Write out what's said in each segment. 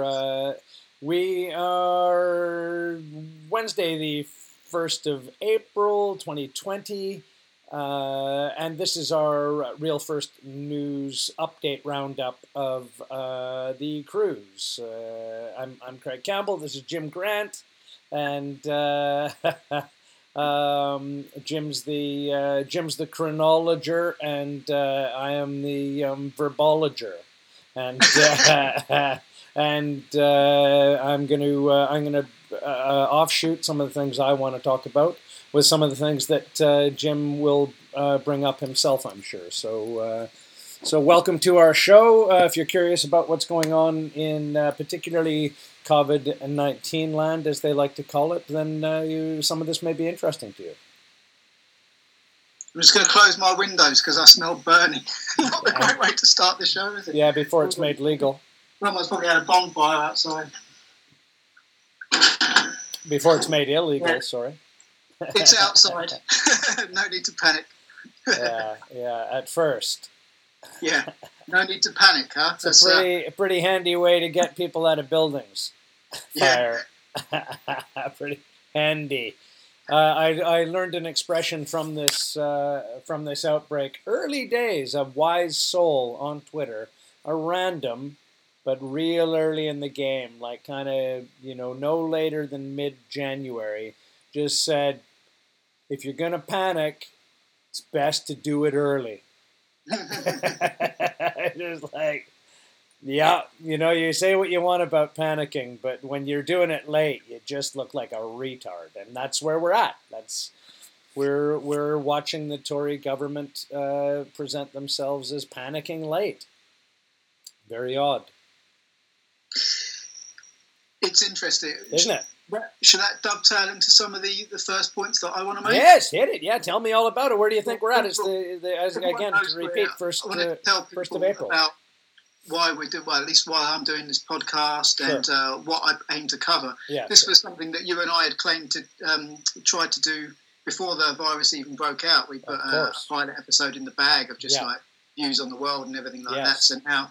Uh, we are Wednesday, the 1st of April, 2020. Uh, and this is our real first news update roundup of uh, the cruise. Uh, I'm, I'm Craig Campbell. This is Jim Grant. And uh, um, Jim's the uh, Jim's the chronologer, and uh, I am the um, verbologer. And and uh, I'm going to uh, I'm going to uh, offshoot some of the things I want to talk about with some of the things that uh, Jim will uh, bring up himself, I'm sure. So. Uh, so welcome to our show. if you're curious about what's going on in particularly COVID-19 land, as they like to call it, then you, some of this may be interesting to you. I'm just going to close my windows because I smell burning. Not a great way to start the show, is it? Yeah, before it's made legal. Someone's probably had a bonfire outside. Before it's made illegal, Yeah. sorry. It's outside. no need to panic. yeah, yeah, at first. Yeah, no need to panic, huh? It's a That's, uh, pretty, a pretty handy way to get people out of buildings. yeah. Fire. pretty handy. Uh, I, I learned an expression from this uh, from this outbreak. Early days, a wise soul on Twitter, a random, but real early in the game, like kind of you know no later than mid January, just said, if you're gonna panic, it's best to do it early. just like, yeah, you know, you say what you want about panicking, but when you're doing it late, you just look like a retard, and that's where we're at. That's we're we're watching the Tory government uh, present themselves as panicking late. Very odd, It's interesting. isn't it? Should that dovetail into some of the, the first points that I want to make? Yes, hit it. Yeah, tell me all about it. Where do you think we're at? It's the, the as, again to repeat first uh, tell first of April. about why we do, well, at least why I'm doing this podcast and uh, what I aim to cover. Yeah, This was something that you and I had claimed to um, try to do before the virus even broke out. We put a pilot episode in the bag of just Yeah. like views on the world and everything like that. Yes. So now,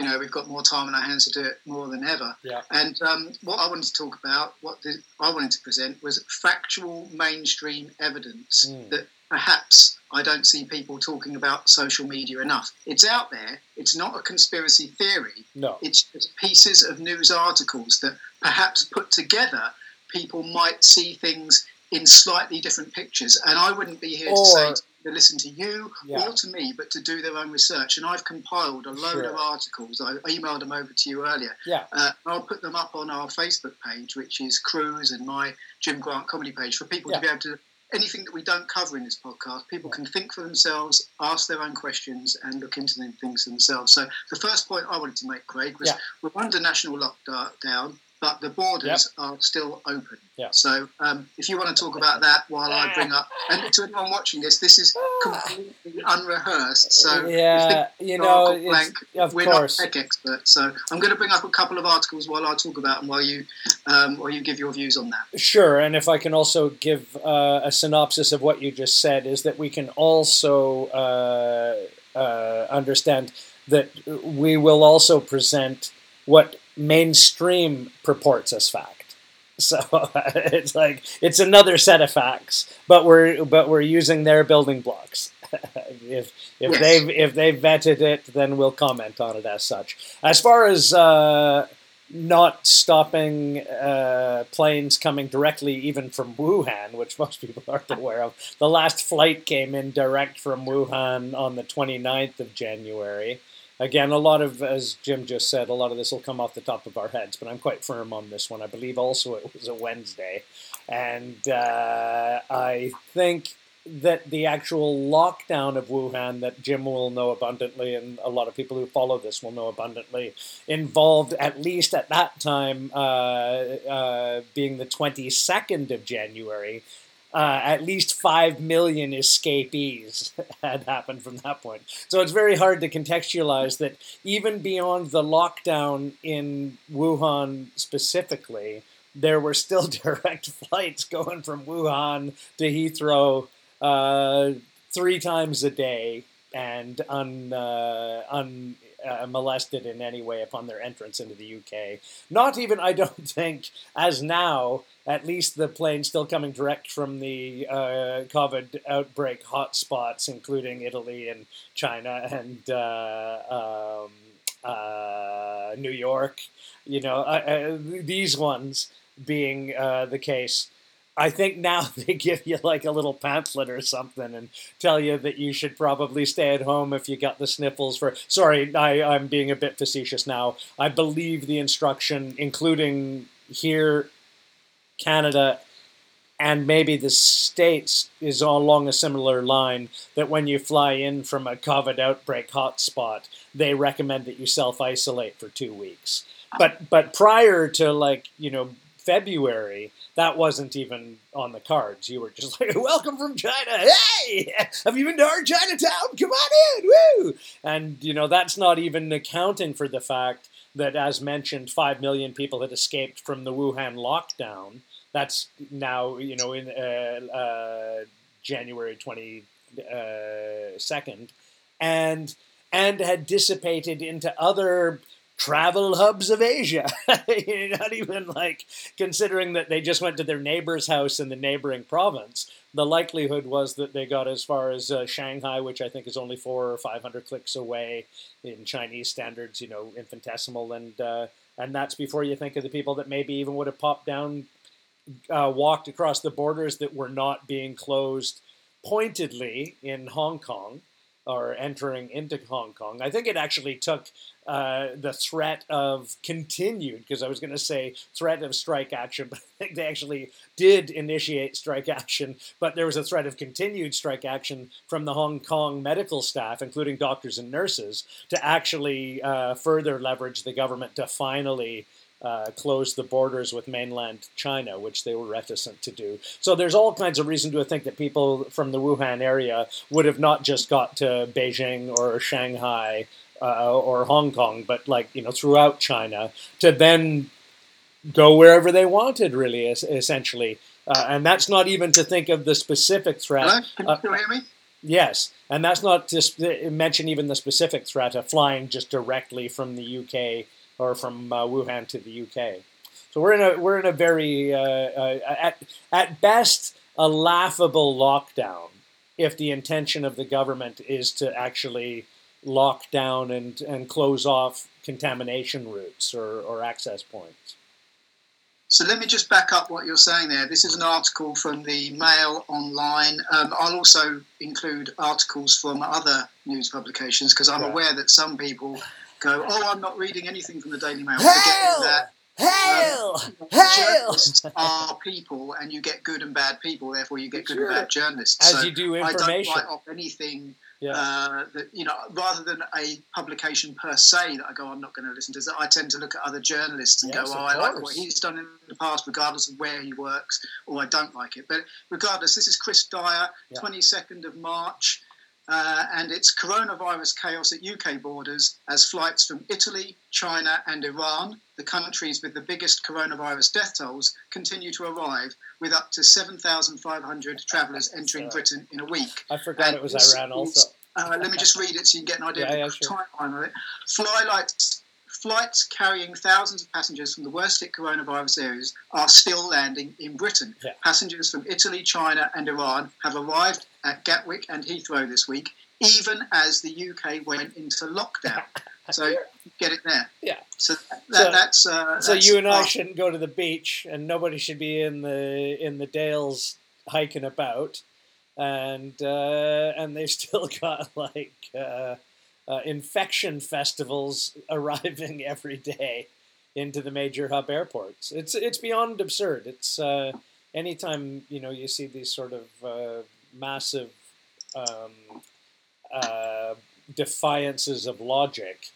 you know, we've got more time on our hands to do it more than ever. Yeah. And um, what I wanted to talk about, what the, I wanted to present, was factual mainstream evidence Mm. that perhaps I don't see people talking about social media enough. It's out there. It's not a conspiracy theory. no, It's just pieces of news articles that perhaps put together, people might see things in slightly different pictures. And I wouldn't be here to say Or- to listen to you Yeah. or to me, but to do their own research. And I've compiled a load Sure. of articles. I emailed them over to you earlier. yeah, Uh, I'll put them up on our Facebook page, which is Cruise and my Jim Grant comedy page, for people Yeah. to be able to. Anything that we don't cover in this podcast, people can think for themselves, ask their own questions, and look into them things themselves. So, the first point I wanted to make, Craig, was Yeah. we're under national lockdown, but the borders are still open. Yeah. So, um, if you want to talk about that while I bring up, and to anyone watching this, this is completely unrehearsed. So, yeah, you know, blank. of we're course. not tech experts, so I'm going to bring up a couple of articles while I talk about them, while you um, while you give your views on that. Sure, and if I can also give uh, a synopsis of what you just said, is that we can also uh, uh, understand that we will also present what mainstream purports as fact. So it's like it's another set of facts, but we're but we're using their building blocks. if if Yes. they've if they've vetted it, then we'll comment on it as such. As far as uh, not stopping uh, planes coming directly even from Wuhan, which most people aren't aware of. The last flight came in direct from Wuhan on the 29th of January. Again, a lot of, as Jim just said, a lot of this will come off the top of our heads, but I'm quite firm on this one. I believe also it was a Wednesday. And uh, I think that the actual lockdown of Wuhan, that Jim will know abundantly, and a lot of people who follow this will know abundantly, involved at least at that time, uh, uh, being the 22nd of January, uh, at least 5 million escapees had happened from that point. So it's very hard to contextualize that even beyond the lockdown in Wuhan specifically, there were still direct flights going from Wuhan to Heathrow uh, three times a day and un, uh, un, uh, molested in any way upon their entrance into the UK. Not even, I don't think, as now, at least the plane still coming direct from the uh, COVID outbreak hotspots, including Italy and China and uh, um, uh, New York. You know, uh, these ones being the case I think now they give you like a little pamphlet or something and tell you that you should probably stay at home if you got the sniffles for. Sorry, I, I'm being a bit facetious now. I believe the instruction, including here, Canada, and maybe the States, is along a similar line that when you fly in from a COVID outbreak hotspot, they recommend that you self isolate for two weeks. Ah. But but prior to like you know February, that wasn't even on the cards. You were just like, "Welcome from China. Hey, have you been to our Chinatown? Come on in, woo!" And you know that's not even accounting for the fact that, as mentioned, five million people had escaped from the Wuhan lockdown. That's now you know in uh, uh, January twenty second, uh, and and had dissipated into other travel hubs of Asia. Not even like considering that they just went to their neighbor's house in the neighboring province. The likelihood was that they got as far as uh, Shanghai, which I think is only four or five hundred clicks away in Chinese standards, you know, infinitesimal, and uh, and that's before you think of the people that maybe even would have popped down, uh, walked across the borders that were not being closed pointedly in Hong Kong or entering into Hong Kong. I think it actually took uh, the threat of continued, because I was going to say threat of strike action, but they actually did initiate strike action, but there was a threat of continued strike action from the Hong Kong medical staff, including doctors and nurses, to actually uh, further leverage the government to finally uh, close the borders with mainland China, which they were reticent to do. So there's all kinds of reason to think that people from the Wuhan area would have not just got to Beijing or Shanghai uh, or Hong Kong, but like you know throughout China to then go wherever they wanted, really, essentially. Uh, and that's not even to think of the specific threat. Hello? Can you still hear me? Yes, and that's not to mention even the specific threat of flying just directly from the UK or from uh, Wuhan to the UK. So we're in a we're in a very uh, uh, at at best a laughable lockdown if the intention of the government is to actually lock down and, and close off contamination routes or, or access points. So let me just back up what you're saying there. This is an article from the Mail Online. Um, I'll also include articles from other news publications because I'm aware that some people go, "Oh, I'm not reading anything from the Daily Mail," forgetting that Hail! Um, journalists are people, and you get good and bad people. Therefore, you get good sure. and bad journalists. As so you do information. I don't write off anything yeah. Uh, that you know, rather than a publication per se that I go, I'm not going to listen to. I tend to look at other journalists and yes, go, oh, I like what he's done in the past, regardless of where he works, or I don't like it. But regardless, this is Chris Dyer, yeah. second of March. Uh, and it's coronavirus chaos at UK borders as flights from Italy, China, and Iran, the countries with the biggest coronavirus death tolls, continue to arrive, with up to 7,500 travellers entering Britain in a week. I forgot and it was Iran also. Uh, let me just read it so you can get an idea yeah, of the yeah, timeline of it. Flights, flights carrying thousands of passengers from the worst hit coronavirus areas are still landing in Britain. Yeah. Passengers from Italy, China, and Iran have arrived at Gatwick and Heathrow this week, even as the UK went into lockdown. so get it there. Yeah. So, that, so that's uh, so that's you and I shouldn't go to the beach, and nobody should be in the in the dales hiking about, and uh, and they've still got like uh, infection festivals arriving every day into the major hub airports. It's it's beyond absurd. It's uh, anytime you know you see these sort of uh, massive um, uh, defiances of logic.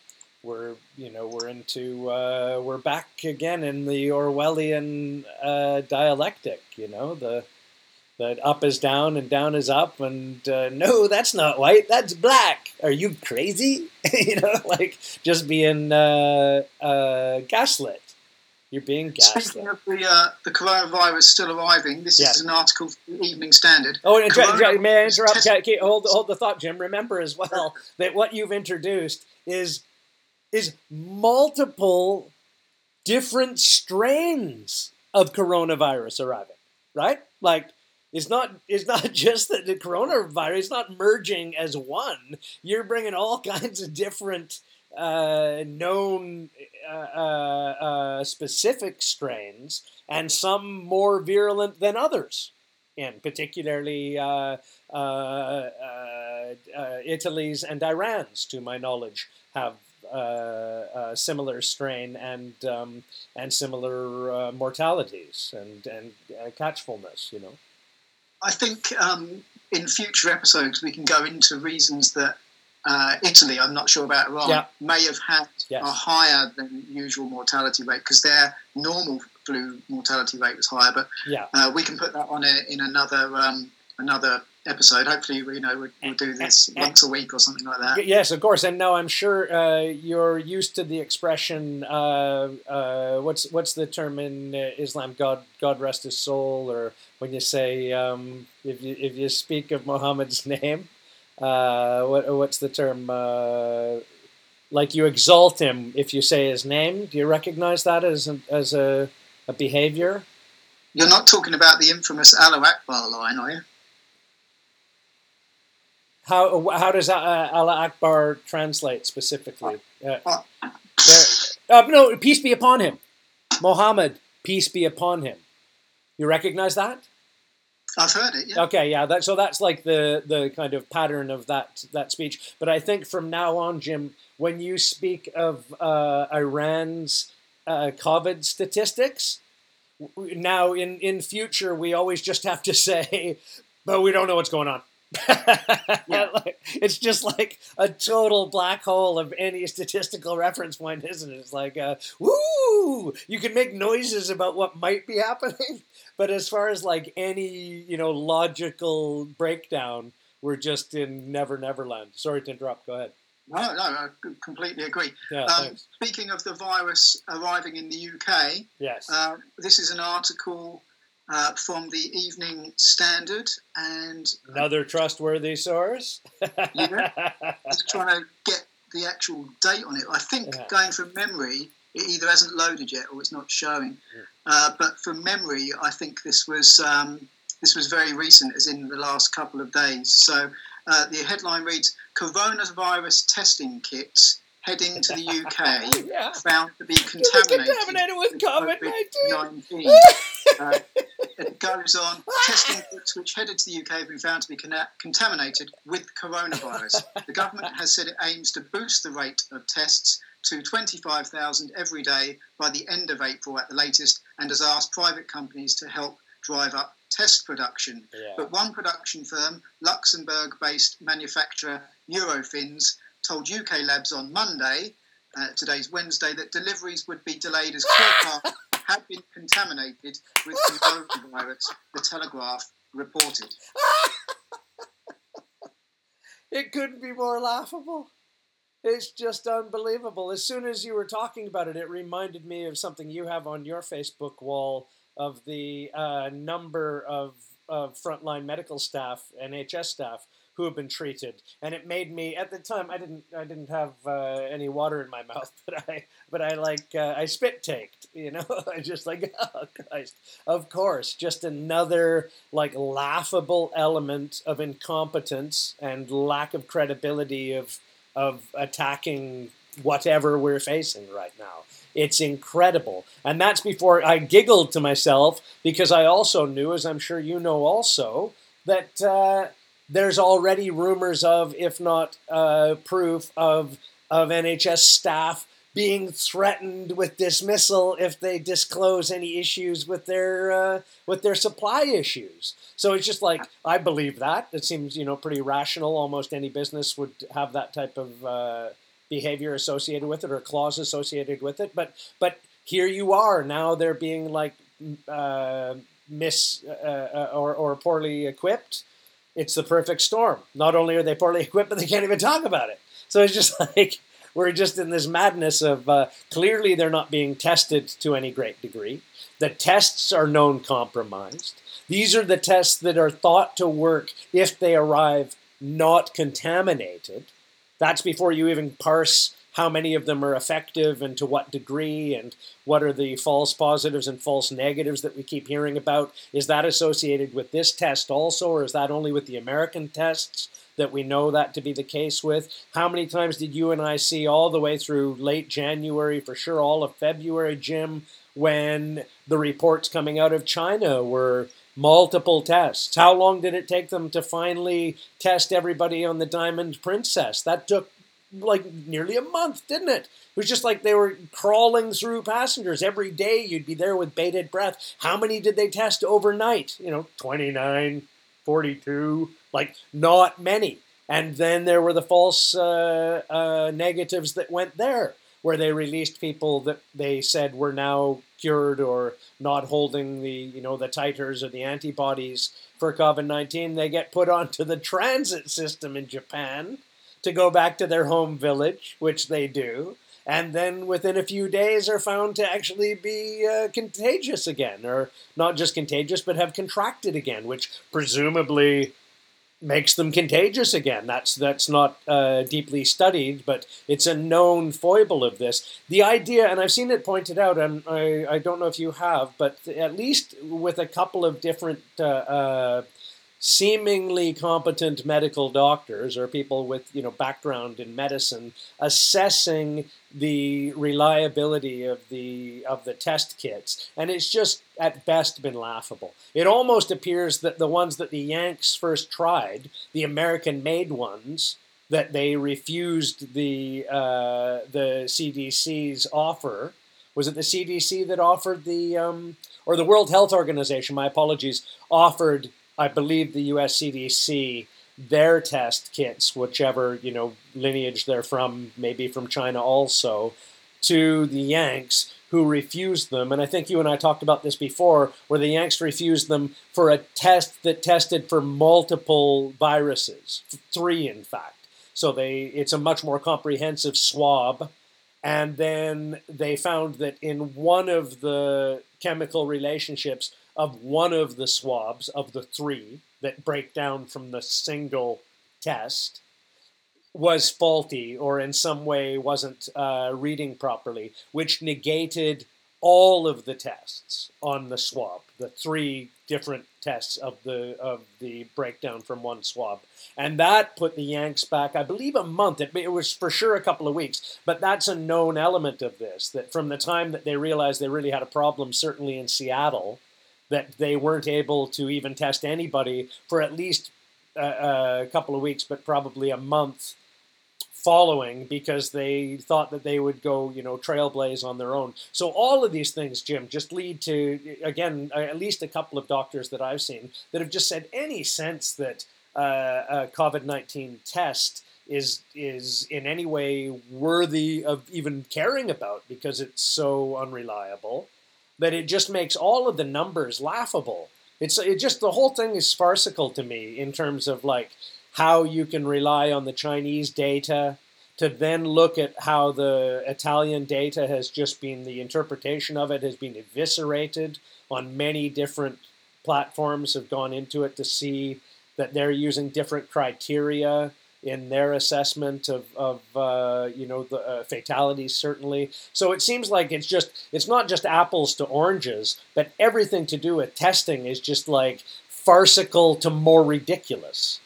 We're you know we're into uh, we're back again in the Orwellian uh, dialectic. You know the that up is down and down is up and uh, no that's not white that's black are you crazy you know like just being uh, uh, gaslit you're being gassed. Speaking of the, uh, the coronavirus still arriving, this is an article from the Evening Standard. Oh, and may I interrupt? Test- hold, hold the thought, Jim. Remember as well that what you've introduced is is multiple different strains of coronavirus arriving, right? Like it's not it's not just that the coronavirus is not merging as one. You're bringing all kinds of different uh, known uh, uh, uh, specific strains, and some more virulent than others. In particularly uh, uh, Italy's and Iran's, to my knowledge, have uh, similar strain and um, and similar mortalities and and catchfulness. You know, I think um, in future episodes we can go into reasons that uh, Italy, I'm not sure about Iran, yeah. may have had yes. a higher than usual mortality rate because their normal flu mortality rate was higher. But yeah. uh, we can put that on a, in another um, another episode. Hopefully, you know we'll, we'll do this once a week or something like that. Yes, of course. And now I'm sure uh, you're used to the expression. Uh, uh, what's what's the term in uh, Islam? God God rest his soul, or when you say um, if you if you speak of Muhammad's name uh, what, what's the term? Uh, like you exalt him if you say his name. Do you recognize that as a, as a, a behavior? You're not talking about the infamous Allah Akbar line, are you? How, how does uh, Allah Akbar translate specifically? Uh, uh, no, peace be upon him. Muhammad, peace be upon him. You recognize that? I've heard it. Yeah. Okay, yeah. That, so that's like the the kind of pattern of that that speech. But I think from now on, Jim, when you speak of uh, Iran's uh, COVID statistics, now in in future we always just have to say, but we don't know what's going on. Yeah. it's just like a total black hole of any statistical reference point, isn't it? It's like, uh, woo! You can make noises about what might be happening, but as far as like any you know logical breakdown, we're just in Never Never Land. Sorry to interrupt. Go ahead. No, no, I completely agree. Yeah, um, speaking of the virus arriving in the UK, yes, uh, this is an article uh, from the Evening Standard and another trustworthy source. yeah, just trying to get the actual date on it. I think yeah. going from memory, it either hasn't loaded yet or it's not showing. Yeah. Uh, but from memory, I think this was um, this was very recent, as in the last couple of days. So uh, the headline reads: "Coronavirus testing kits heading to the UK yeah. found to be contaminated, contaminated with COVID nineteen. Uh, it goes on: testing kits which headed to the UK have been found to be con- contaminated with coronavirus. the government has said it aims to boost the rate of tests to 25,000 every day by the end of April at the latest, and has asked private companies to help drive up test production. Yeah. But one production firm, Luxembourg based manufacturer Eurofins, told UK Labs on Monday, uh, today's Wednesday, that deliveries would be delayed as core parts had been contaminated with the coronavirus, the Telegraph reported. it couldn't be more laughable. It's just unbelievable. As soon as you were talking about it, it reminded me of something you have on your Facebook wall of the uh, number of, of frontline medical staff, NHS staff, who have been treated, and it made me. At the time, I didn't I didn't have uh, any water in my mouth, but I but I like uh, I spit taked. You know, I just like oh Christ, of course, just another like laughable element of incompetence and lack of credibility of of attacking whatever we're facing right now. It's incredible. And that's before I giggled to myself because I also knew, as I'm sure you know also, that uh, there's already rumors of, if not uh, proof, of, of NHS staff being threatened with dismissal if they disclose any issues with their uh, with their supply issues. So it's just like I believe that. It seems you know pretty rational. Almost any business would have that type of uh, behavior associated with it or clause associated with it. But but here you are now. They're being like uh, mis uh, uh, or or poorly equipped. It's the perfect storm. Not only are they poorly equipped, but they can't even talk about it. So it's just like we're just in this madness of uh, clearly they're not being tested to any great degree. The tests are known compromised. These are the tests that are thought to work if they arrive not contaminated. That's before you even parse how many of them are effective and to what degree, and what are the false positives and false negatives that we keep hearing about. Is that associated with this test also, or is that only with the American tests? that we know that to be the case with. How many times did you and I see all the way through late January, for sure all of February, Jim, when the reports coming out of China were multiple tests. How long did it take them to finally test everybody on the Diamond Princess? That took like nearly a month, didn't it? It was just like they were crawling through passengers every day. You'd be there with bated breath. How many did they test overnight? You know, 29, 42, like not many. And then there were the false uh, uh, negatives that went there where they released people that they said were now cured or not holding the you know the titers or the antibodies for COVID-19 they get put onto the transit system in Japan to go back to their home village which they do and then within a few days are found to actually be uh, contagious again or not just contagious but have contracted again which presumably makes them contagious again. That's that's not uh, deeply studied, but it's a known foible of this. The idea, and I've seen it pointed out, and I, I don't know if you have, but at least with a couple of different uh, uh, seemingly competent medical doctors or people with you know background in medicine assessing the reliability of the of the test kits. And it's just at best been laughable. It almost appears that the ones that the yanks first tried the american made ones that they refused the uh, the cdc's offer. Was it the cdc that offered the um, or the world health organization my apologies offered I believe the U.S. CDC their test kits, whichever you know lineage they're from, maybe from China also, to the Yanks who refused them. And I think you and I talked about this before, where the Yanks refused them for a test that tested for multiple viruses, three in fact. So they it's a much more comprehensive swab. And then they found that in one of the chemical relationships, of one of the swabs of the three that break down from the single test was faulty or in some way wasn't uh, reading properly, which negated all of the tests on the swab, the three different tests of the of the breakdown from one swab, and that put the Yanks back, I believe, a month. It, it was for sure a couple of weeks, but that's a known element of this. That from the time that they realized they really had a problem, certainly in Seattle, that they weren't able to even test anybody for at least a, a couple of weeks, but probably a month following because they thought that they would go, you know, trailblaze on their own. So all of these things, Jim, just lead to again at least a couple of doctors that I've seen that have just said any sense that uh, a COVID nineteen test is is in any way worthy of even caring about because it's so unreliable that it just makes all of the numbers laughable. It's it just the whole thing is farcical to me in terms of like how you can rely on the Chinese data to then look at how the Italian data has just been the interpretation of it has been eviscerated on many different platforms have gone into it to see that they're using different criteria in their assessment of, of uh, you know the uh, fatalities certainly. So it seems like it's just it's not just apples to oranges, but everything to do with testing is just like farcical to more ridiculous.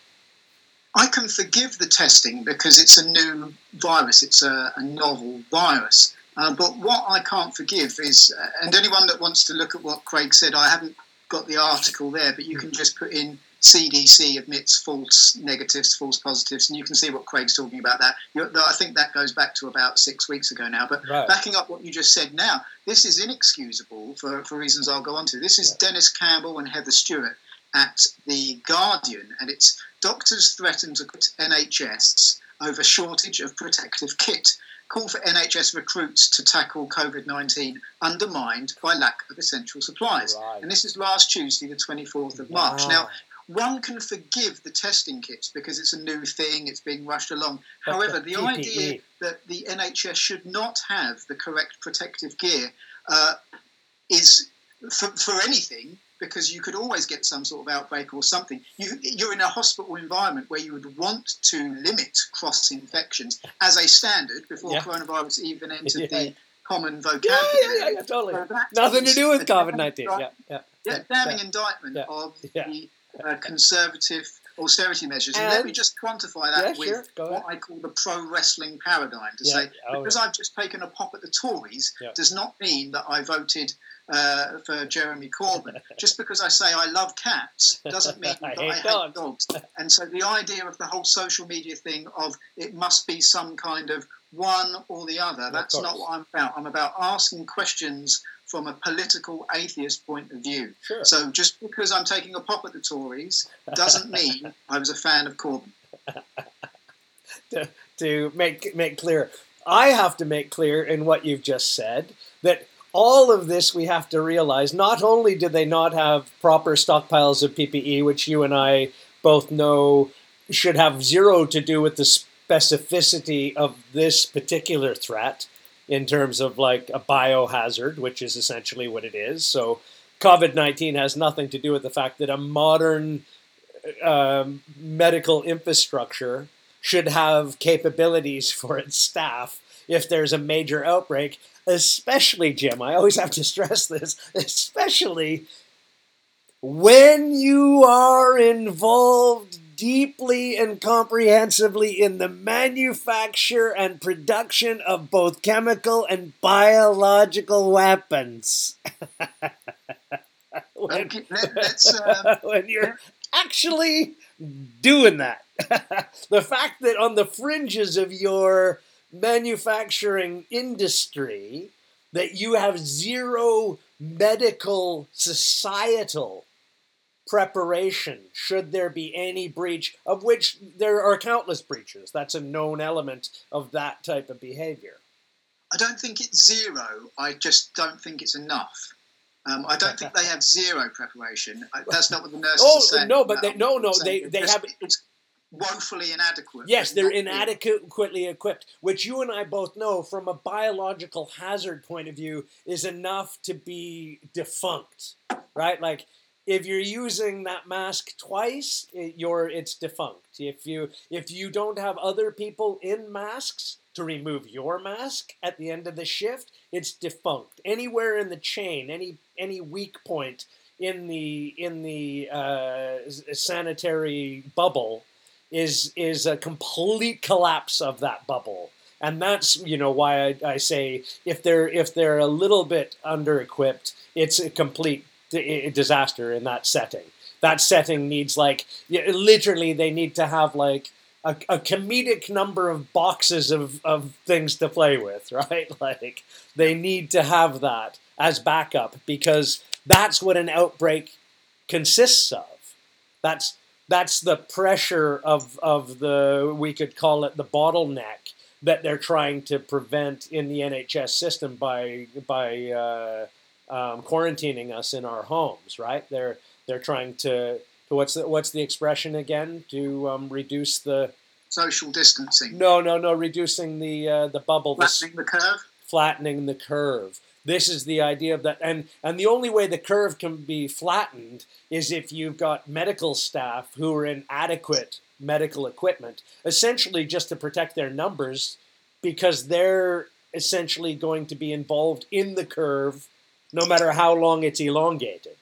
I can forgive the testing because it's a new virus, it's a, a novel virus. Uh, but what I can't forgive is, uh, and anyone that wants to look at what Craig said, I haven't got the article there, but you can just put in CDC admits false negatives, false positives, and you can see what Craig's talking about. That I think that goes back to about six weeks ago now. But right. backing up what you just said now, this is inexcusable for, for reasons I'll go on to. This is yeah. Dennis Campbell and Heather Stewart at the Guardian, and it's doctors threaten to put NHS over shortage of protective kit. Call for NHS recruits to tackle COVID 19 undermined by lack of essential supplies. Right. And this is last Tuesday, the 24th of March. Wow. Now, one can forgive the testing kits because it's a new thing, it's being rushed along. But However, the, the idea that the NHS should not have the correct protective gear uh, is, for, for anything, because you could always get some sort of outbreak or something. You, you're in a hospital environment where you would want to limit cross infections as a standard before yeah. coronavirus even entered yeah. the common vocabulary. Yeah, yeah, yeah, totally. So Nothing to do with COVID 19. Yeah, yeah. Yeah, damning indictment of the uh, conservative austerity measures. And, and, let me just quantify that yeah, with sure. what I call the pro wrestling paradigm to yeah. say oh, because yeah. I've just taken a pop at the Tories does not mean that I voted uh, for Jeremy Corbyn. just because I say I love cats doesn't mean I that I hate dogs. and so the idea of the whole social media thing of it must be some kind of one or the other, that's not what I'm about. I'm about asking questions from a political atheist point of view. Sure. So just because I'm taking a pop at the Tories doesn't mean I was a fan of Corbyn. to, to make make clear, I have to make clear in what you've just said that all of this we have to realize. Not only did they not have proper stockpiles of PPE, which you and I both know should have zero to do with the specificity of this particular threat in terms of like a biohazard, which is essentially what it is. So COVID 19 has nothing to do with the fact that a modern um, medical infrastructure should have capabilities for its staff if there's a major outbreak, especially, Jim, I always have to stress this, especially when you are involved deeply and comprehensively in the manufacture and production of both chemical and biological weapons. when, uh, when you're actually doing that. the fact that on the fringes of your manufacturing industry that you have zero medical societal preparation should there be any breach, of which there are countless breaches. That's a known element of that type of behavior. I don't think it's zero. I just don't think it's enough. Um, I don't think they have zero preparation. That's not what the nurses oh, are saying. No, but they, no, no, they, they have. It's woefully inadequate. Yes, they're inadequately equipped, which you and I both know from a biological hazard point of view is enough to be defunct, right? Like if you're using that mask twice, it, you're it's defunct. If you if you don't have other people in masks to remove your mask at the end of the shift, it's defunct. Anywhere in the chain, any any weak point in the in the uh, sanitary bubble is is a complete collapse of that bubble and that's you know why I, I, say if they're if they're a little bit under equipped it's a complete disaster in that setting. That setting needs like literally they need to have like a, a, comedic number of boxes of, of things to play with, right? Like they need to have that as backup because that's what an outbreak consists of. That's that's the pressure of of the we could call it the bottleneck that they're trying to prevent in the NHS system by by uh, um, quarantining us in our homes, right? They're they're trying to, to what's the what's the expression again? To um, reduce the social distancing. No, no, no. Reducing the uh, the bubble. Flattening the, the curve. Flattening the curve. This is the idea of that, and and the only way the curve can be flattened is if you've got medical staff who are in adequate medical equipment, essentially just to protect their numbers, because they're essentially going to be involved in the curve no matter how long it's elongated.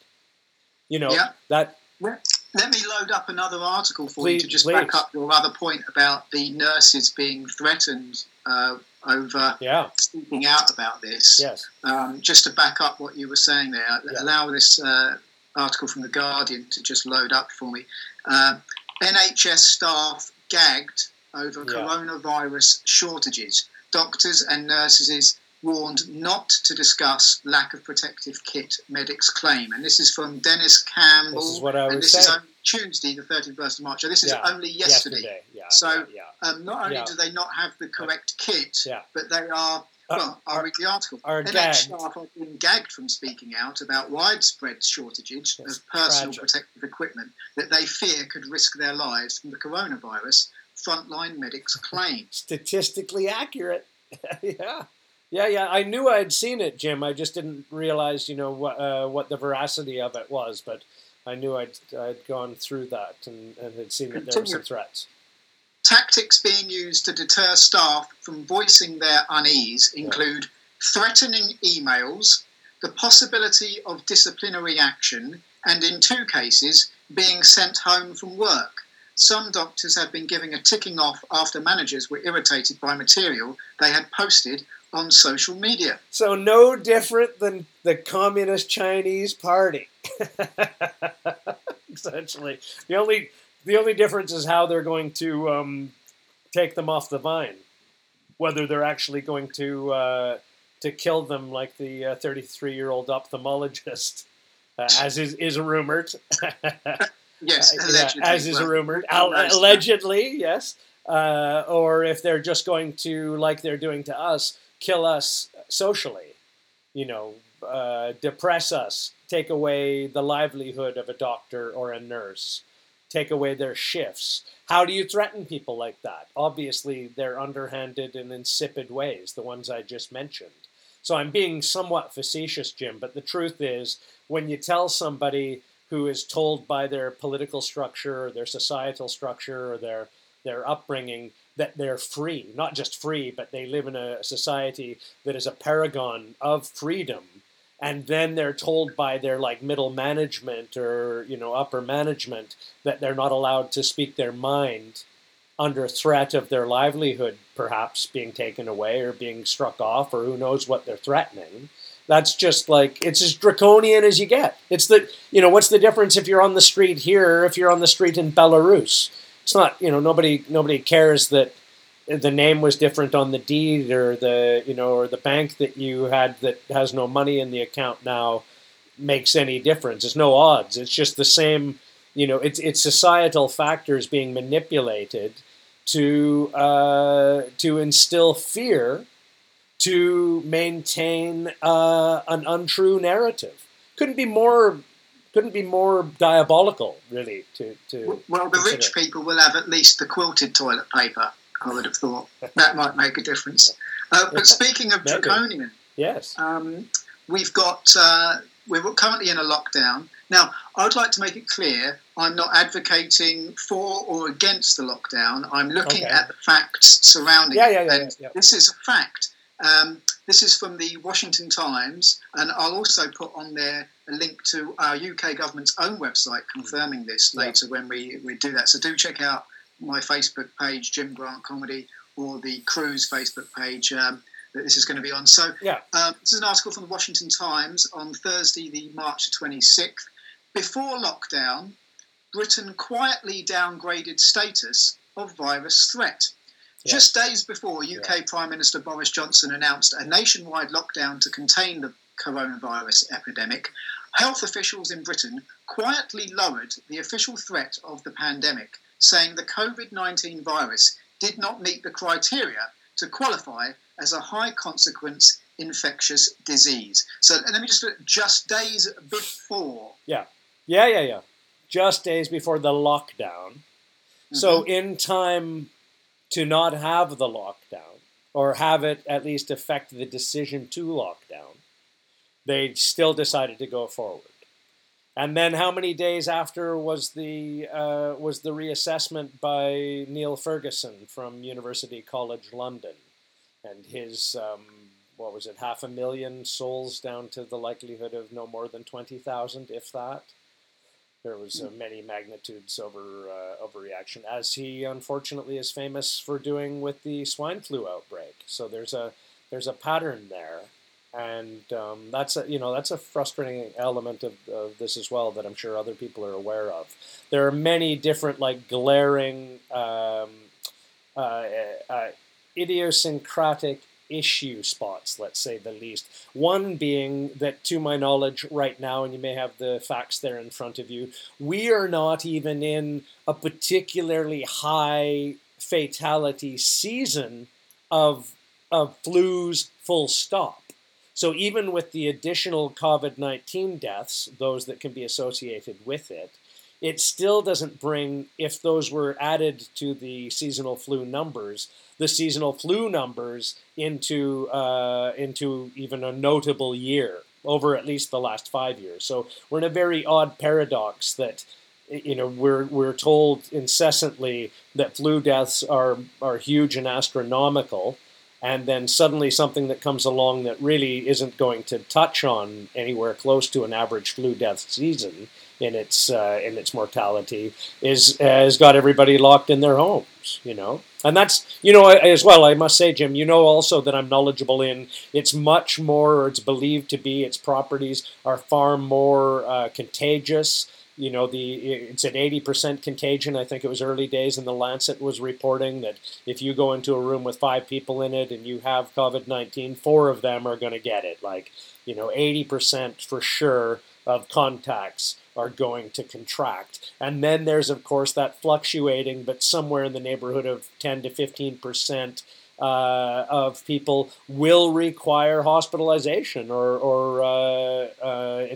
You know yeah. that. Let me load up another article for please, you to just please. back up your other point about the nurses being threatened uh, over yeah. speaking out about this. Yes. Um, just to back up what you were saying there, yeah. allow this uh, article from the Guardian to just load up for me. Uh, NHS staff gagged over yeah. coronavirus shortages. Doctors and nurses warned not to discuss lack of protective kit medics claim. And this is from Dennis Campbell. This is what I was and this saying. is on Tuesday, the 31st of March. So this is yeah. only yesterday. yesterday. Yeah. So yeah. Um, not only do they not have the correct kit, yeah. but they are. Uh, well, I'll read the article. Are NH gagged. staff have been gagged from speaking out about widespread shortages yes. of personal Tragic. protective equipment that they fear could risk their lives from the coronavirus. Frontline medics claim. Statistically accurate. yeah. Yeah, yeah, I knew I'd seen it, Jim. I just didn't realize, you know, what uh, what the veracity of it was. But I knew I'd I'd gone through that and, and had seen that there were some threats. Tactics being used to deter staff from voicing their unease include yeah. threatening emails, the possibility of disciplinary action, and in two cases, being sent home from work. Some doctors have been giving a ticking off after managers were irritated by material they had posted on social media. So, no different than the Communist Chinese Party. Essentially, the only the only difference is how they're going to um, take them off the vine. Whether they're actually going to uh, to kill them like the 33 uh, year old ophthalmologist, uh, as is, is rumored. yes, allegedly. Yeah, as is well, rumored. allegedly, yes. Uh, or if they're just going to, like they're doing to us, kill us socially. You know, uh, depress us, take away the livelihood of a doctor or a nurse, take away their shifts. How do you threaten people like that? Obviously, they're underhanded and insipid ways, the ones I just mentioned. So I'm being somewhat facetious, Jim, but the truth is, when you tell somebody who is told by their political structure, or their societal structure, or their their upbringing that they're free, not just free, but they live in a society that is a paragon of freedom, and then they're told by their like middle management or you know upper management that they're not allowed to speak their mind under threat of their livelihood perhaps being taken away or being struck off or who knows what they're threatening that's just like it's as draconian as you get it's the you know what's the difference if you're on the street here if you're on the street in belarus it's not you know nobody nobody cares that the name was different on the deed or the you know or the bank that you had that has no money in the account now makes any difference. It's no odds. It's just the same. You know, it's it's societal factors being manipulated to uh, to instill fear, to maintain uh, an untrue narrative. Couldn't be more couldn't be more diabolical, really. To, to well, the consider. rich people will have at least the quilted toilet paper. I would have thought that might make a difference. Uh, but speaking of draconian, yes, um, we've got uh, we're currently in a lockdown. Now, I'd like to make it clear I'm not advocating for or against the lockdown. I'm looking okay. at the facts surrounding yeah, yeah, yeah, it. Yeah, This is a fact. Um, this is from the Washington Times, and I'll also put on there a link to our UK government's own website confirming this later when we, we do that. So do check out my Facebook page, Jim Grant Comedy, or the Crew's Facebook page um, that this is going to be on. So, yeah. Um, this is an article from the Washington Times on Thursday, the March 26th. Before lockdown, Britain quietly downgraded status of virus threat. Yeah. Just days before, UK yeah. Prime Minister Boris Johnson announced a nationwide lockdown to contain the coronavirus epidemic, health officials in Britain quietly lowered the official threat of the pandemic saying the COVID 19 virus did not meet the criteria to qualify as a high consequence infectious disease. So let me just look just days before. Yeah. Yeah, yeah, yeah. Just days before the lockdown. Mm-hmm. So in time to not have the lockdown or have it at least affect the decision to lockdown, they still decided to go forward. And then how many days after was the uh, was the reassessment by Neil Ferguson from University College London, and his um, what was it half a million souls down to the likelihood of no more than twenty thousand, if that. There was uh, many magnitudes over uh, overreaction, as he unfortunately is famous for doing with the swine flu outbreak. So there's a there's a pattern there and um, that's a you know that's a frustrating element of, of, this as well that I'm sure other people are aware of. There are many different like glaring um, uh, uh, idiosyncratic issue spots, let's say the least. One being that, to my knowledge, right now, and you may have the facts there in front of you, we are not even in a particularly high fatality season of of flus. Full stop so even with the additional COVID 19 deaths, those that can be associated with it, it still doesn't bring, if those were added to the seasonal flu numbers, the seasonal flu numbers into uh, into even a notable year over at least the last five years. So we're in a very odd paradox that you know we're we're told incessantly that flu deaths are are huge and astronomical and then suddenly something that comes along that really isn't going to touch on anywhere close to an average flu death season in its uh, in its mortality is has got everybody locked in their homes you know? And that's you know as well i must say jim you know also that i'm knowledgeable in it's much more or it's believed to be its properties are far more uh, contagious. You know the it's at 80% contagion i think it was early days and the lancet was reporting that if you go into a room with five people in it and you have covid-19 four of them are going to get it. Like you know 80% for sure of contacts are going to contract. And then there's of course that fluctuating but somewhere in the neighborhood of 10 to 15% uh, of people will require hospitalization or, or uh, uh,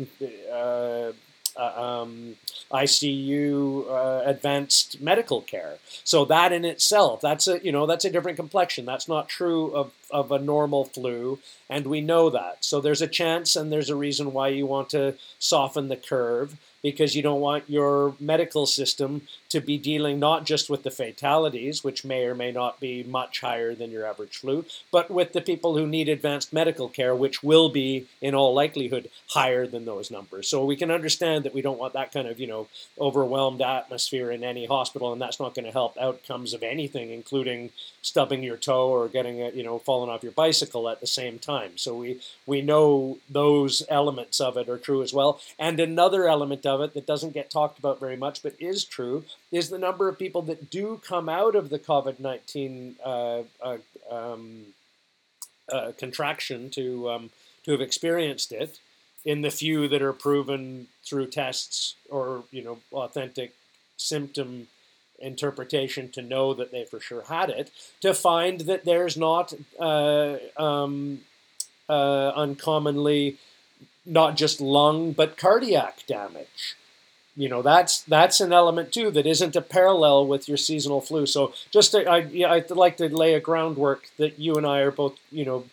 uh, um, ICU uh, advanced medical care. So that in itself, that's a you know that's a different complexion. That's not true of, of a normal flu, and we know that. So there's a chance, and there's a reason why you want to soften the curve because you don't want your medical system to be dealing not just with the fatalities, which may or may not be much higher than your average flu, but with the people who need advanced medical care, which will be, in all likelihood, higher than those numbers. So we can understand that we don't want that kind of, you know, overwhelmed atmosphere in any hospital, and that's not going to help outcomes of anything, including stubbing your toe or getting a, you know, falling off your bicycle at the same time. So we we know those elements of it are true as well. And another element of it that doesn't get talked about very much, but is true, is the number of people that do come out of the COVID 19 uh, uh, um, uh, contraction to, um, to have experienced it in the few that are proven through tests or you know authentic symptom interpretation to know that they for sure had it to find that there's not uh, um, uh, uncommonly not just lung but cardiac damage. You know that's that's an element too that isn't a parallel with your seasonal flu. So just to, I yeah, I'd like to lay a groundwork that you and I are both you know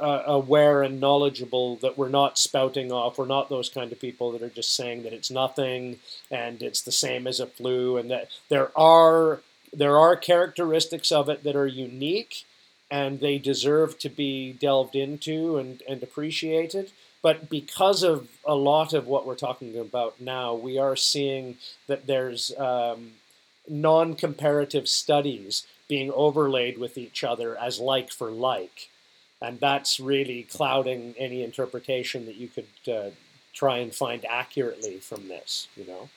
uh, aware and knowledgeable that we're not spouting off. We're not those kind of people that are just saying that it's nothing and it's the same as a flu, and that there are there are characteristics of it that are unique and they deserve to be delved into and, and appreciated. But because of a lot of what we're talking about now, we are seeing that there's um, non comparative studies being overlaid with each other as like for like. And that's really clouding any interpretation that you could uh, try and find accurately from this, you know?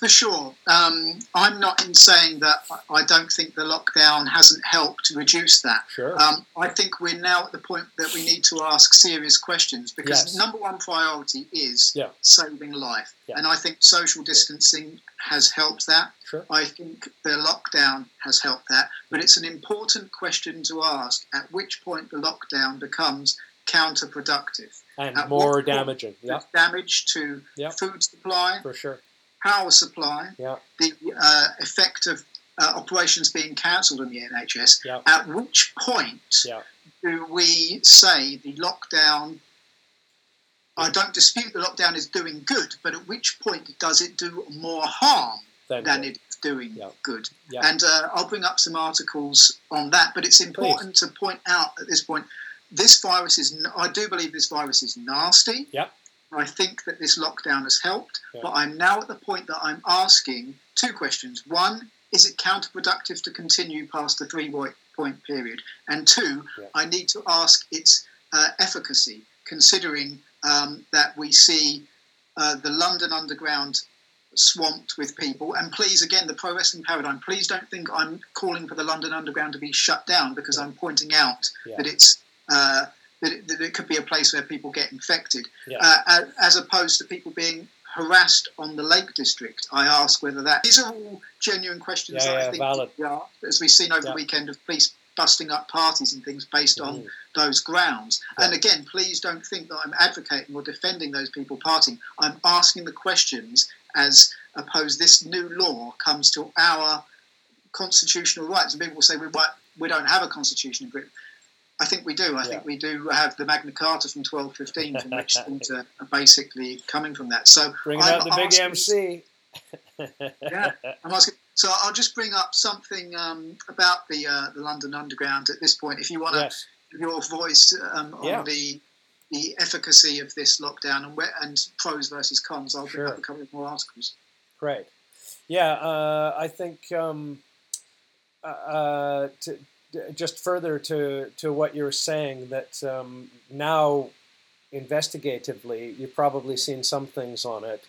For sure. Um, I'm not in saying that I don't think the lockdown hasn't helped to reduce that. Sure. Um, I think we're now at the point that we need to ask serious questions because yes. number one priority is yeah. saving life. Yeah. And I think social distancing yeah. has helped that. Sure. I think the lockdown has helped that. But it's an important question to ask at which point the lockdown becomes counterproductive. And at more damaging. Yeah. Damage to food supply. For sure power supply, yeah. the uh, effect of uh, operations being cancelled in the NHS, yeah. at which point yeah. do we say the lockdown? I don't dispute the lockdown is doing good, but at which point does it do more harm than it's doing yeah. good? And uh, I'll bring up some articles on that, but it's important Please. to point out at this point this virus is, I do believe this virus is nasty. Yeah. I think that this lockdown has helped, yeah. but I'm now at the point that I'm asking two questions. One, is it counterproductive to continue past the three point period? And two, yeah. I need to ask its uh, efficacy, considering um, that we see uh, the London Underground swamped with people. And please, again, the pro wrestling paradigm, please don't think I'm calling for the London Underground to be shut down because yeah. I'm pointing out that it's. Uh, that it, that it could be a place where people get infected, yeah. uh, as opposed to people being harassed on the Lake District. I ask whether that these are all genuine questions yeah, that yeah, I think valid. are, as we've seen over the weekend of police busting up parties and things based on mm. those grounds. Yeah. And again, please don't think that I'm advocating or defending those people partying. I'm asking the questions as opposed this new law comes to our constitutional rights. And people will say we, we don't have a constitution in Britain. I think we do. I yeah. think we do have the Magna Carta from 1215, from which things are basically coming from that. So bring out the big MC. yeah, I'm asking. So I'll just bring up something um, about the uh, the London Underground at this point. If you want to, yes. your voice um, on yeah. the the efficacy of this lockdown and where, and pros versus cons, I'll bring sure. up a couple of more articles. Great. Yeah, uh, I think um, uh, uh to, just further to, to what you're saying, that um, now investigatively, you've probably seen some things on it.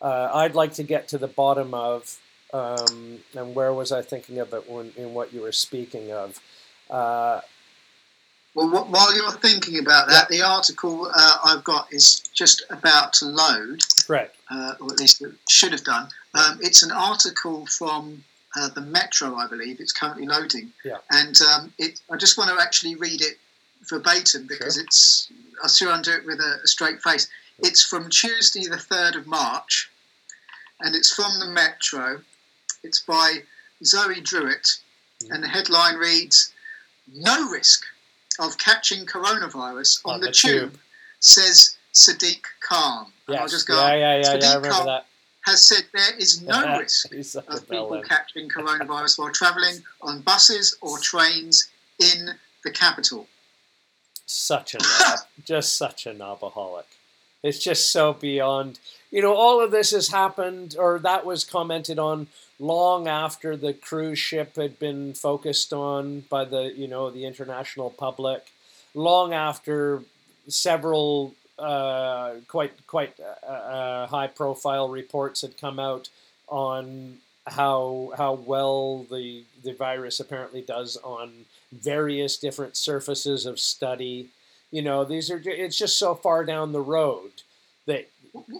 Uh, I'd like to get to the bottom of, um, and where was I thinking of it when, in what you were speaking of? Uh, well, while you're thinking about that, the article uh, I've got is just about to load. Right. Uh, or at least it should have done. Um, it's an article from uh, the Metro, I believe. It's currently loading. Yeah. And um, it, I just want to actually read it verbatim because sure. it's. I'll sure undo it with a, a straight face. It's from Tuesday, the 3rd of March, and it's from the Metro. It's by Zoe Drewett, mm. and the headline reads No risk of catching coronavirus on, on the, the tube, tube, says Sadiq Khan. Yes. I'll just go, yeah, yeah, yeah, Sadiq yeah, I remember Khan, that has said there is no risk of people catching coronavirus while travelling on buses or trains in the capital. Such a knob, just such a knobaholic. It's just so beyond. You know, all of this has happened, or that was commented on long after the cruise ship had been focused on by the you know the international public, long after several uh, quite quite uh, uh, high profile reports had come out on how how well the the virus apparently does on various different surfaces of study. You know, these are it's just so far down the road that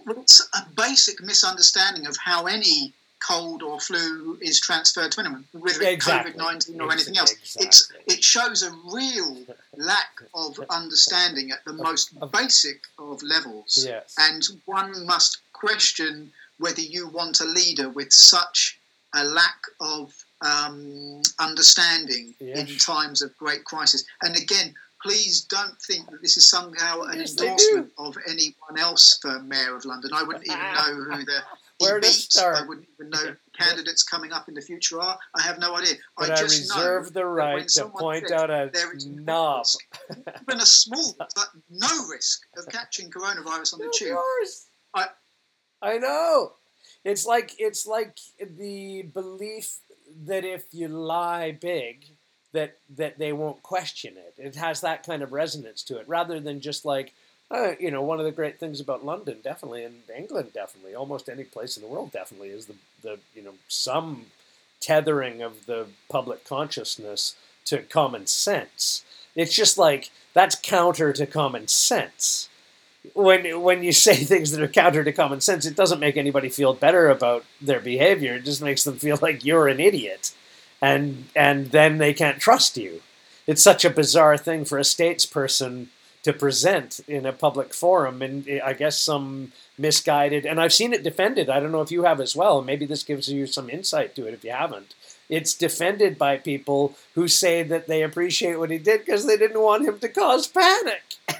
it's a basic misunderstanding of how any cold or flu is transferred to anyone, whether it's exactly. COVID nineteen or anything else. Exactly. It's it shows a real lack of understanding at the most basic of levels, yes. and one must question whether you want a leader with such a lack of um, understanding yes. in times of great crisis. And again, please don't think that this is somehow an yes, endorsement of anyone else for Mayor of London. I wouldn't even know who the where to start? I wouldn't even know candidates coming up in the future are. I have no idea. But I, I reserve the right to point out a knob. even a small, but no risk of catching coronavirus on the tube. Course. I, I know. It's like it's like the belief that if you lie big, that that they won't question it. It has that kind of resonance to it, rather than just like uh, you know, one of the great things about London, definitely, and England, definitely, almost any place in the world, definitely, is the, the you know some tethering of the public consciousness to common sense. It's just like that's counter to common sense. When when you say things that are counter to common sense, it doesn't make anybody feel better about their behavior. It just makes them feel like you're an idiot, and and then they can't trust you. It's such a bizarre thing for a statesperson to present in a public forum, and I guess some misguided. And I've seen it defended. I don't know if you have as well. Maybe this gives you some insight to it if you haven't. It's defended by people who say that they appreciate what he did because they didn't want him to cause panic.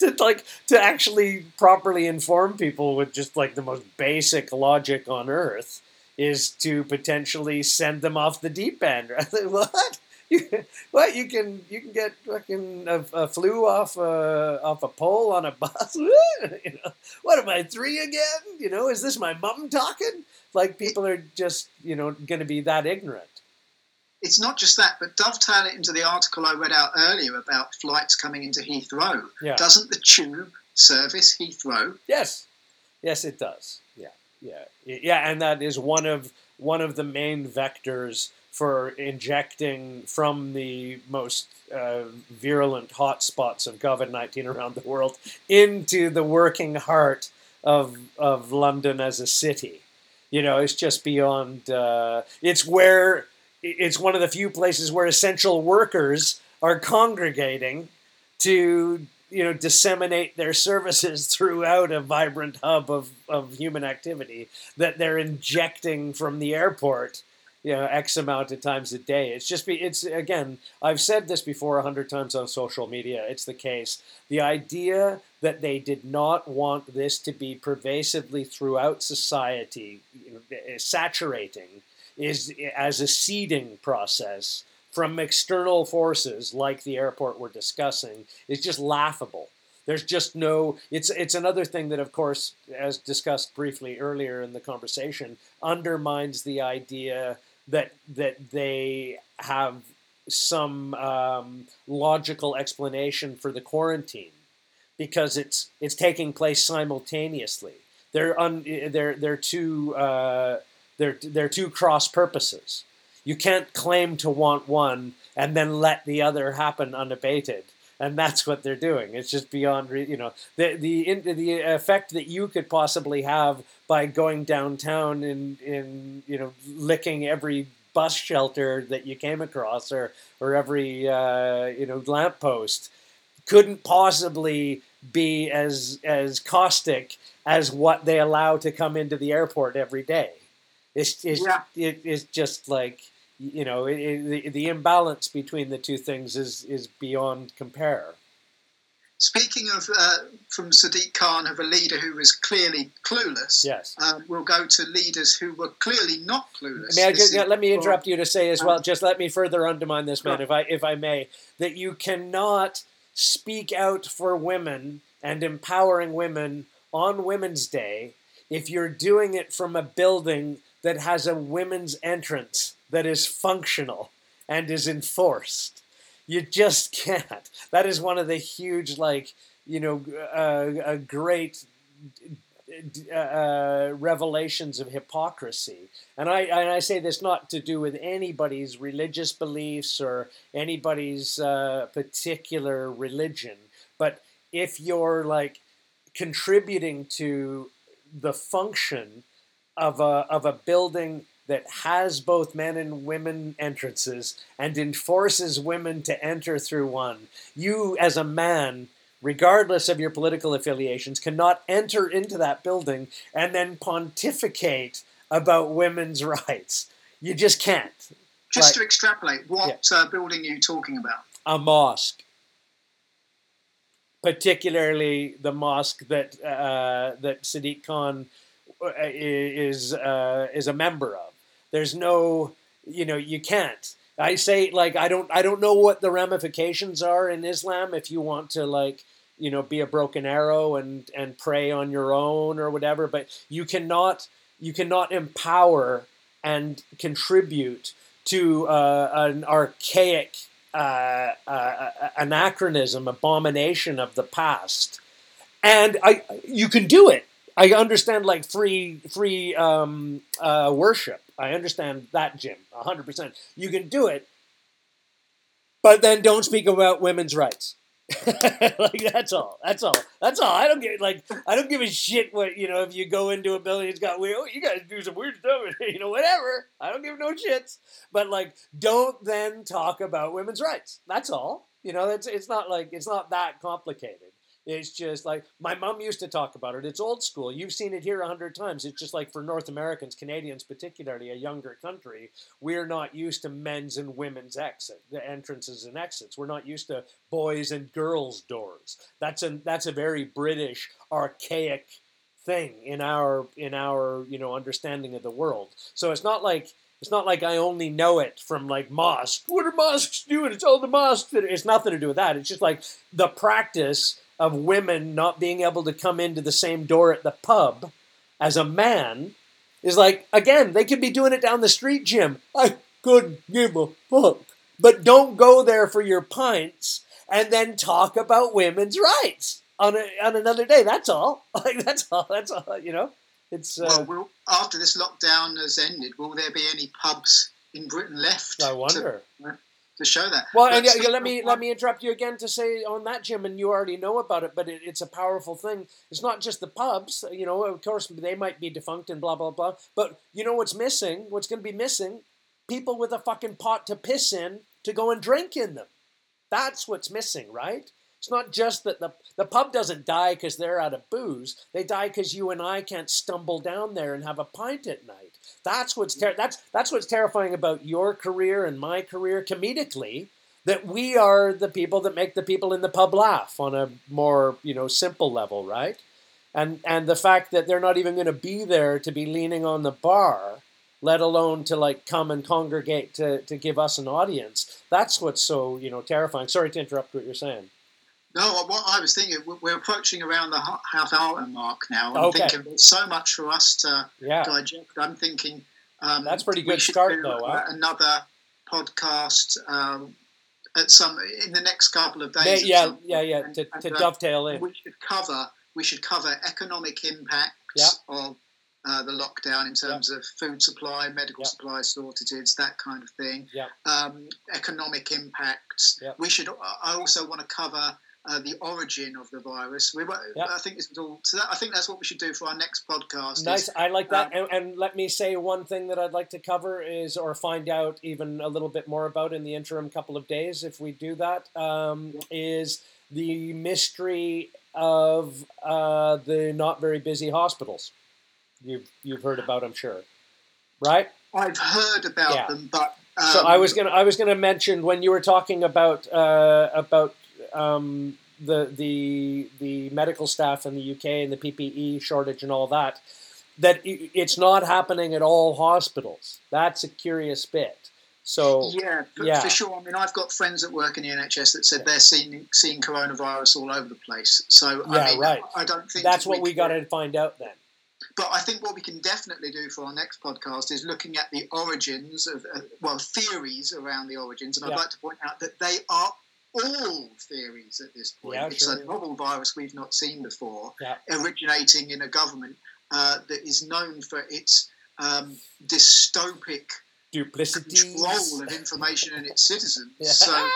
to like to actually properly inform people with just like the most basic logic on earth is to potentially send them off the deep end. what? you, what you can you can get fucking a, a flu off a off a pole on a bus. you know, what am I three again? You know, is this my mum talking? Like people are just you know going to be that ignorant. It's not just that, but dovetail it into the article I read out earlier about flights coming into Heathrow. Yeah. Doesn't the tube service Heathrow? Yes, yes, it does. Yeah, yeah, yeah, and that is one of one of the main vectors for injecting from the most uh, virulent hotspots of COVID 19 around the world into the working heart of, of London as a city. You know, it's just beyond, uh, it's where it's one of the few places where essential workers are congregating to you know disseminate their services throughout a vibrant hub of, of human activity that they're injecting from the airport you know x amount of times a day. It's just be it's again i've said this before a hundred times on social media it's the case. The idea that they did not want this to be pervasively throughout society saturating is as a seeding process from external forces like the airport we're discussing is just laughable. There's just no. It's it's another thing that, of course, as discussed briefly earlier in the conversation, undermines the idea that that they have some um, logical explanation for the quarantine because it's it's taking place simultaneously. They're un, they're they're two uh, they're they're two cross purposes. You can't claim to want one and then let the other happen unabated. And that's what they're doing. It's just beyond, you know, the the the effect that you could possibly have by going downtown and in you know licking every bus shelter that you came across or or every uh, you know lamppost couldn't possibly be as as caustic as what they allow to come into the airport every day. It's, it's, yeah. it, it's just like you know it, it, the, the imbalance between the two things is is beyond compare. Speaking of uh, from Sadiq Khan of a leader who was clearly clueless, yes, um, we'll go to leaders who were clearly not clueless. May I just, let me interrupt you to say as well. Um, just let me further undermine this, man, if I if I may, that you cannot speak out for women and empowering women on Women's Day if you're doing it from a building that has a women's entrance that is functional and is enforced. You just can't. That is one of the huge, like, you know, uh, great uh, uh, revelations of hypocrisy. And I, and I say this not to do with anybody's religious beliefs or anybody's uh, particular religion, but if you're like contributing to the function of a of a building that has both men and women entrances and enforces women to enter through one. You, as a man, regardless of your political affiliations, cannot enter into that building and then pontificate about women's rights. You just can't. Just like, to extrapolate, what yeah. uh, building are you talking about? A mosque. Particularly the mosque that uh, that Sadiq Khan is uh, is a member of. There's no, you know, you can't. I say like I don't I don't know what the ramifications are in Islam if you want to like you know be a broken arrow and and pray on your own or whatever, but you cannot you cannot empower and contribute to uh, an archaic uh, uh, anachronism, abomination of the past, and I you can do it. I understand like free free um, uh, worship. I understand that, Jim, hundred percent. You can do it, but then don't speak about women's rights. like that's all. That's all. That's all. I don't get like I don't give a shit what you know if you go into a building it's got weird. Oh, you guys do some weird stuff. you know whatever. I don't give no shits. But like, don't then talk about women's rights. That's all. You know, it's it's not like it's not that complicated. It's just like my mom used to talk about it. It's old school. You've seen it here a hundred times. It's just like for North Americans, Canadians, particularly a younger country, we're not used to men's and women's exit, the entrances and exits. We're not used to boys and girls doors. That's a that's a very British, archaic thing in our in our you know understanding of the world. So it's not like it's not like I only know it from like mosque. What are mosques doing? It's all the mosques. It's nothing to do with that. It's just like the practice of women not being able to come into the same door at the pub as a man is like again they could be doing it down the street Jim. I couldn't give a fuck. But don't go there for your pints and then talk about women's rights on, a, on another day. That's all. Like that's all that's all you know? It's uh, well, after this lockdown has ended will there be any pubs in britain left i wonder. to, to show that. Well, and yeah, let me let me interrupt you again to say on that, Jim, and you already know about it, but it, it's a powerful thing. It's not just the pubs, you know. Of course, they might be defunct and blah blah blah. But you know what's missing? What's going to be missing? people with a fucking pot to piss in to go and drink in them. That's what's missing, right? It's not just that the, the pub doesn't die because they're out of booze. They die because you and I can't stumble down there and have a pint at night. That's what's ter- mm. that's that's what's terrifying about your career and my career comedically. That we are the people that make the people in the pub laugh on a more you know simple level, right? And and the fact that they're not even going to be there to be leaning on the bar let alone to like come and congregate to, to give us an audience. That's what's so you know terrifying. Sorry to interrupt what you're saying. No, what I was thinking, we're approaching around the half hour mark now. I'm okay. thinking there's so much for us to yeah. digest. I'm thinking um, that's pretty good start though. Huh? Another podcast um, at some in the next couple of days. Yeah, yeah, yeah. To, and, to uh, dovetail in, we should cover we should cover economic impacts yeah. of uh, the lockdown in terms of food supply, medical supply shortages, that kind of thing. Um, economic impacts. We should. I also want to cover. Uh, the origin of the virus. We, I think this is all. So that, I think that's what we should do for our next podcast. Nice, is, I like that. Um, and, and, let me say one thing that I'd like to cover is, or find out even a little bit more about in the interim couple of days, if we do that, um, is the mystery of uh, the not very busy hospitals you've you've heard about, I'm sure, right? I've heard about yeah. them, but um, so I was gonna I was gonna mention when you were talking about uh, about um, the the the medical staff in the UK and the PPE shortage and all that that it's not happening at all hospitals. That's a curious bit. So yeah, for, yeah. for sure. I mean, I've got friends that work in the NHS that said they're seeing seeing coronavirus all over the place. So yeah, I mean, right. I don't think that's what we got to find out then. But I think what we can definitely do for our next podcast is looking at the origins of, uh, well, theories around the origins. And I'd like to point out that they are all theories at this point. Yeah, it's sure, a novel virus we've not seen before, yeah. originating in a government uh, that is known for its um, dystopic duplicity control of information and its citizens. So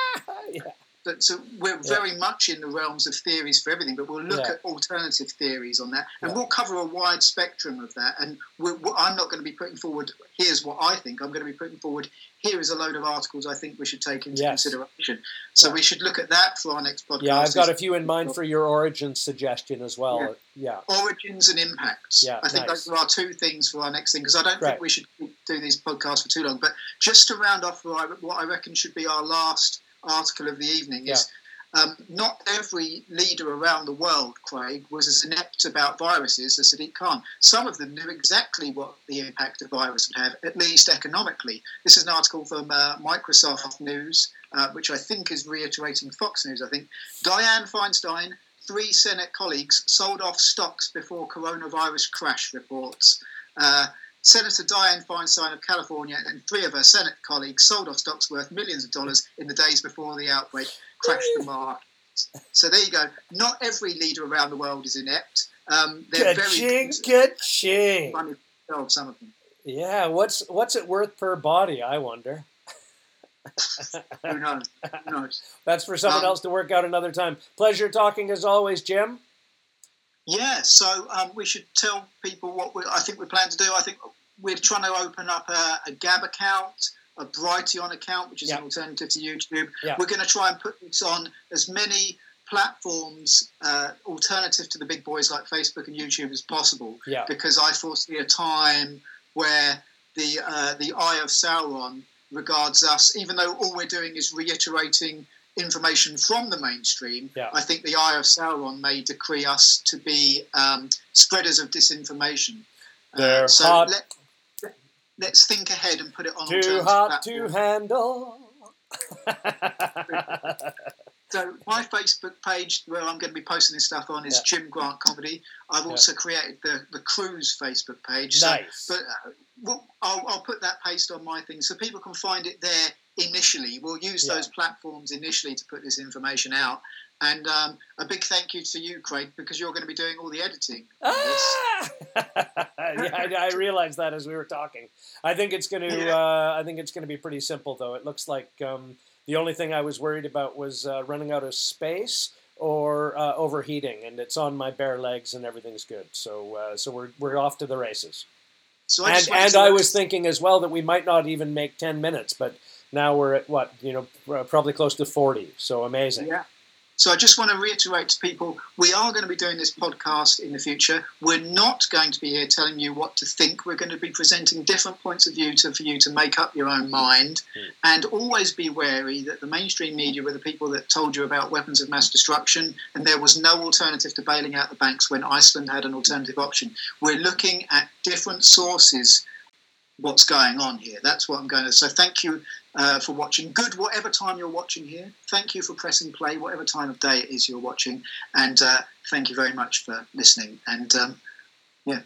but so we're very much in the realms of theories for everything, but we'll look yeah. at alternative theories on that, and yeah. we'll cover a wide spectrum of that. And I'm not going to be putting forward. Here's what I think. I'm going to be putting forward. Here is a load of articles I think we should take into yes. consideration. So we should look at that for our next podcast. Yeah, I've got a few in mind for your origins suggestion as well. Yeah, origins and impacts. Yeah, I think nice. those are our two things for our next thing because I don't think we should do these podcasts for too long. But just to round off what I reckon should be our last article of the evening is um, not every leader around the world, Craig, was as inept about viruses as Sadiq Khan. Some of them knew exactly what the impact of virus would have, at least economically. This is an article from uh, Microsoft News, uh, which I think is reiterating Fox News. I think Dianne Feinstein, three Senate colleagues, sold off stocks before coronavirus crash reports. Uh, Senator Dianne Feinstein of California and three of her Senate colleagues sold off stocks worth millions of dollars in the days before the outbreak crashed the market. So there you go. Not every leader around the world is inept. Um, they're ka-ching, very ka-ching. Some of them. Yeah, what's what's it worth per body? I wonder. Who knows? Who knows? That's for someone um, else to work out another time. Pleasure talking as always, Jim. Yeah, so um, we should tell people what we, I think we plan to do. I think we're trying to open up a, a Gab account, a Brighteon account, which is yep. an alternative to YouTube. Yep. We're going to try and put this on as many platforms uh, alternative to the big boys like Facebook and YouTube as possible. Yeah. Because I foresee a time where the uh, the Eye of Sauron regards us, even though all we're doing is reiterating information from the mainstream, yeah. I think the Eye of Sauron may decree us to be um, spreaders of disinformation. Uh, so hard. Let, us think ahead and put it on. Too hard to handle. so my Facebook page, where I'm going to be posting this stuff on, is yeah. Jim Grant Comedy. I've also yeah. created the the Cruise Facebook page. So, nice. But uh, well, I'll, I'll put that paste on my thing so people can find it there initially. We'll use yeah. those platforms initially to put this information out. And um, a big thank you to you, Craig, because you're going to be doing all the editing. Ah! yeah, I, I, realized that as we were talking. I think it's going to. Yeah. Uh, I think it's going to be pretty simple, though. It looks like um, the only thing I was worried about was uh, running out of space or uh, overheating, and it's on my bare legs, and everything's good. So, uh, so we're we're off to the races. So I and and I was thinking as well that we might not even make ten minutes, but now we're at what you know probably close to forty. So amazing. Yeah. So I just want to reiterate to people we are going to be doing this podcast in the future. We're not going to be here telling you what to think. We're going to be presenting different points of view to, for you to make up your own mind. Mm. And always be wary that the mainstream media were the people that told you about weapons of mass destruction and there was no alternative to bailing out the banks when Iceland had an alternative option. We're looking at different sources what's going on here. That's what I'm going to. So thank you uh, for watching. Good, whatever time you're watching here. Thank you for pressing play, whatever time of day it is you're watching. And uh, thank you very much for listening. And um, yeah,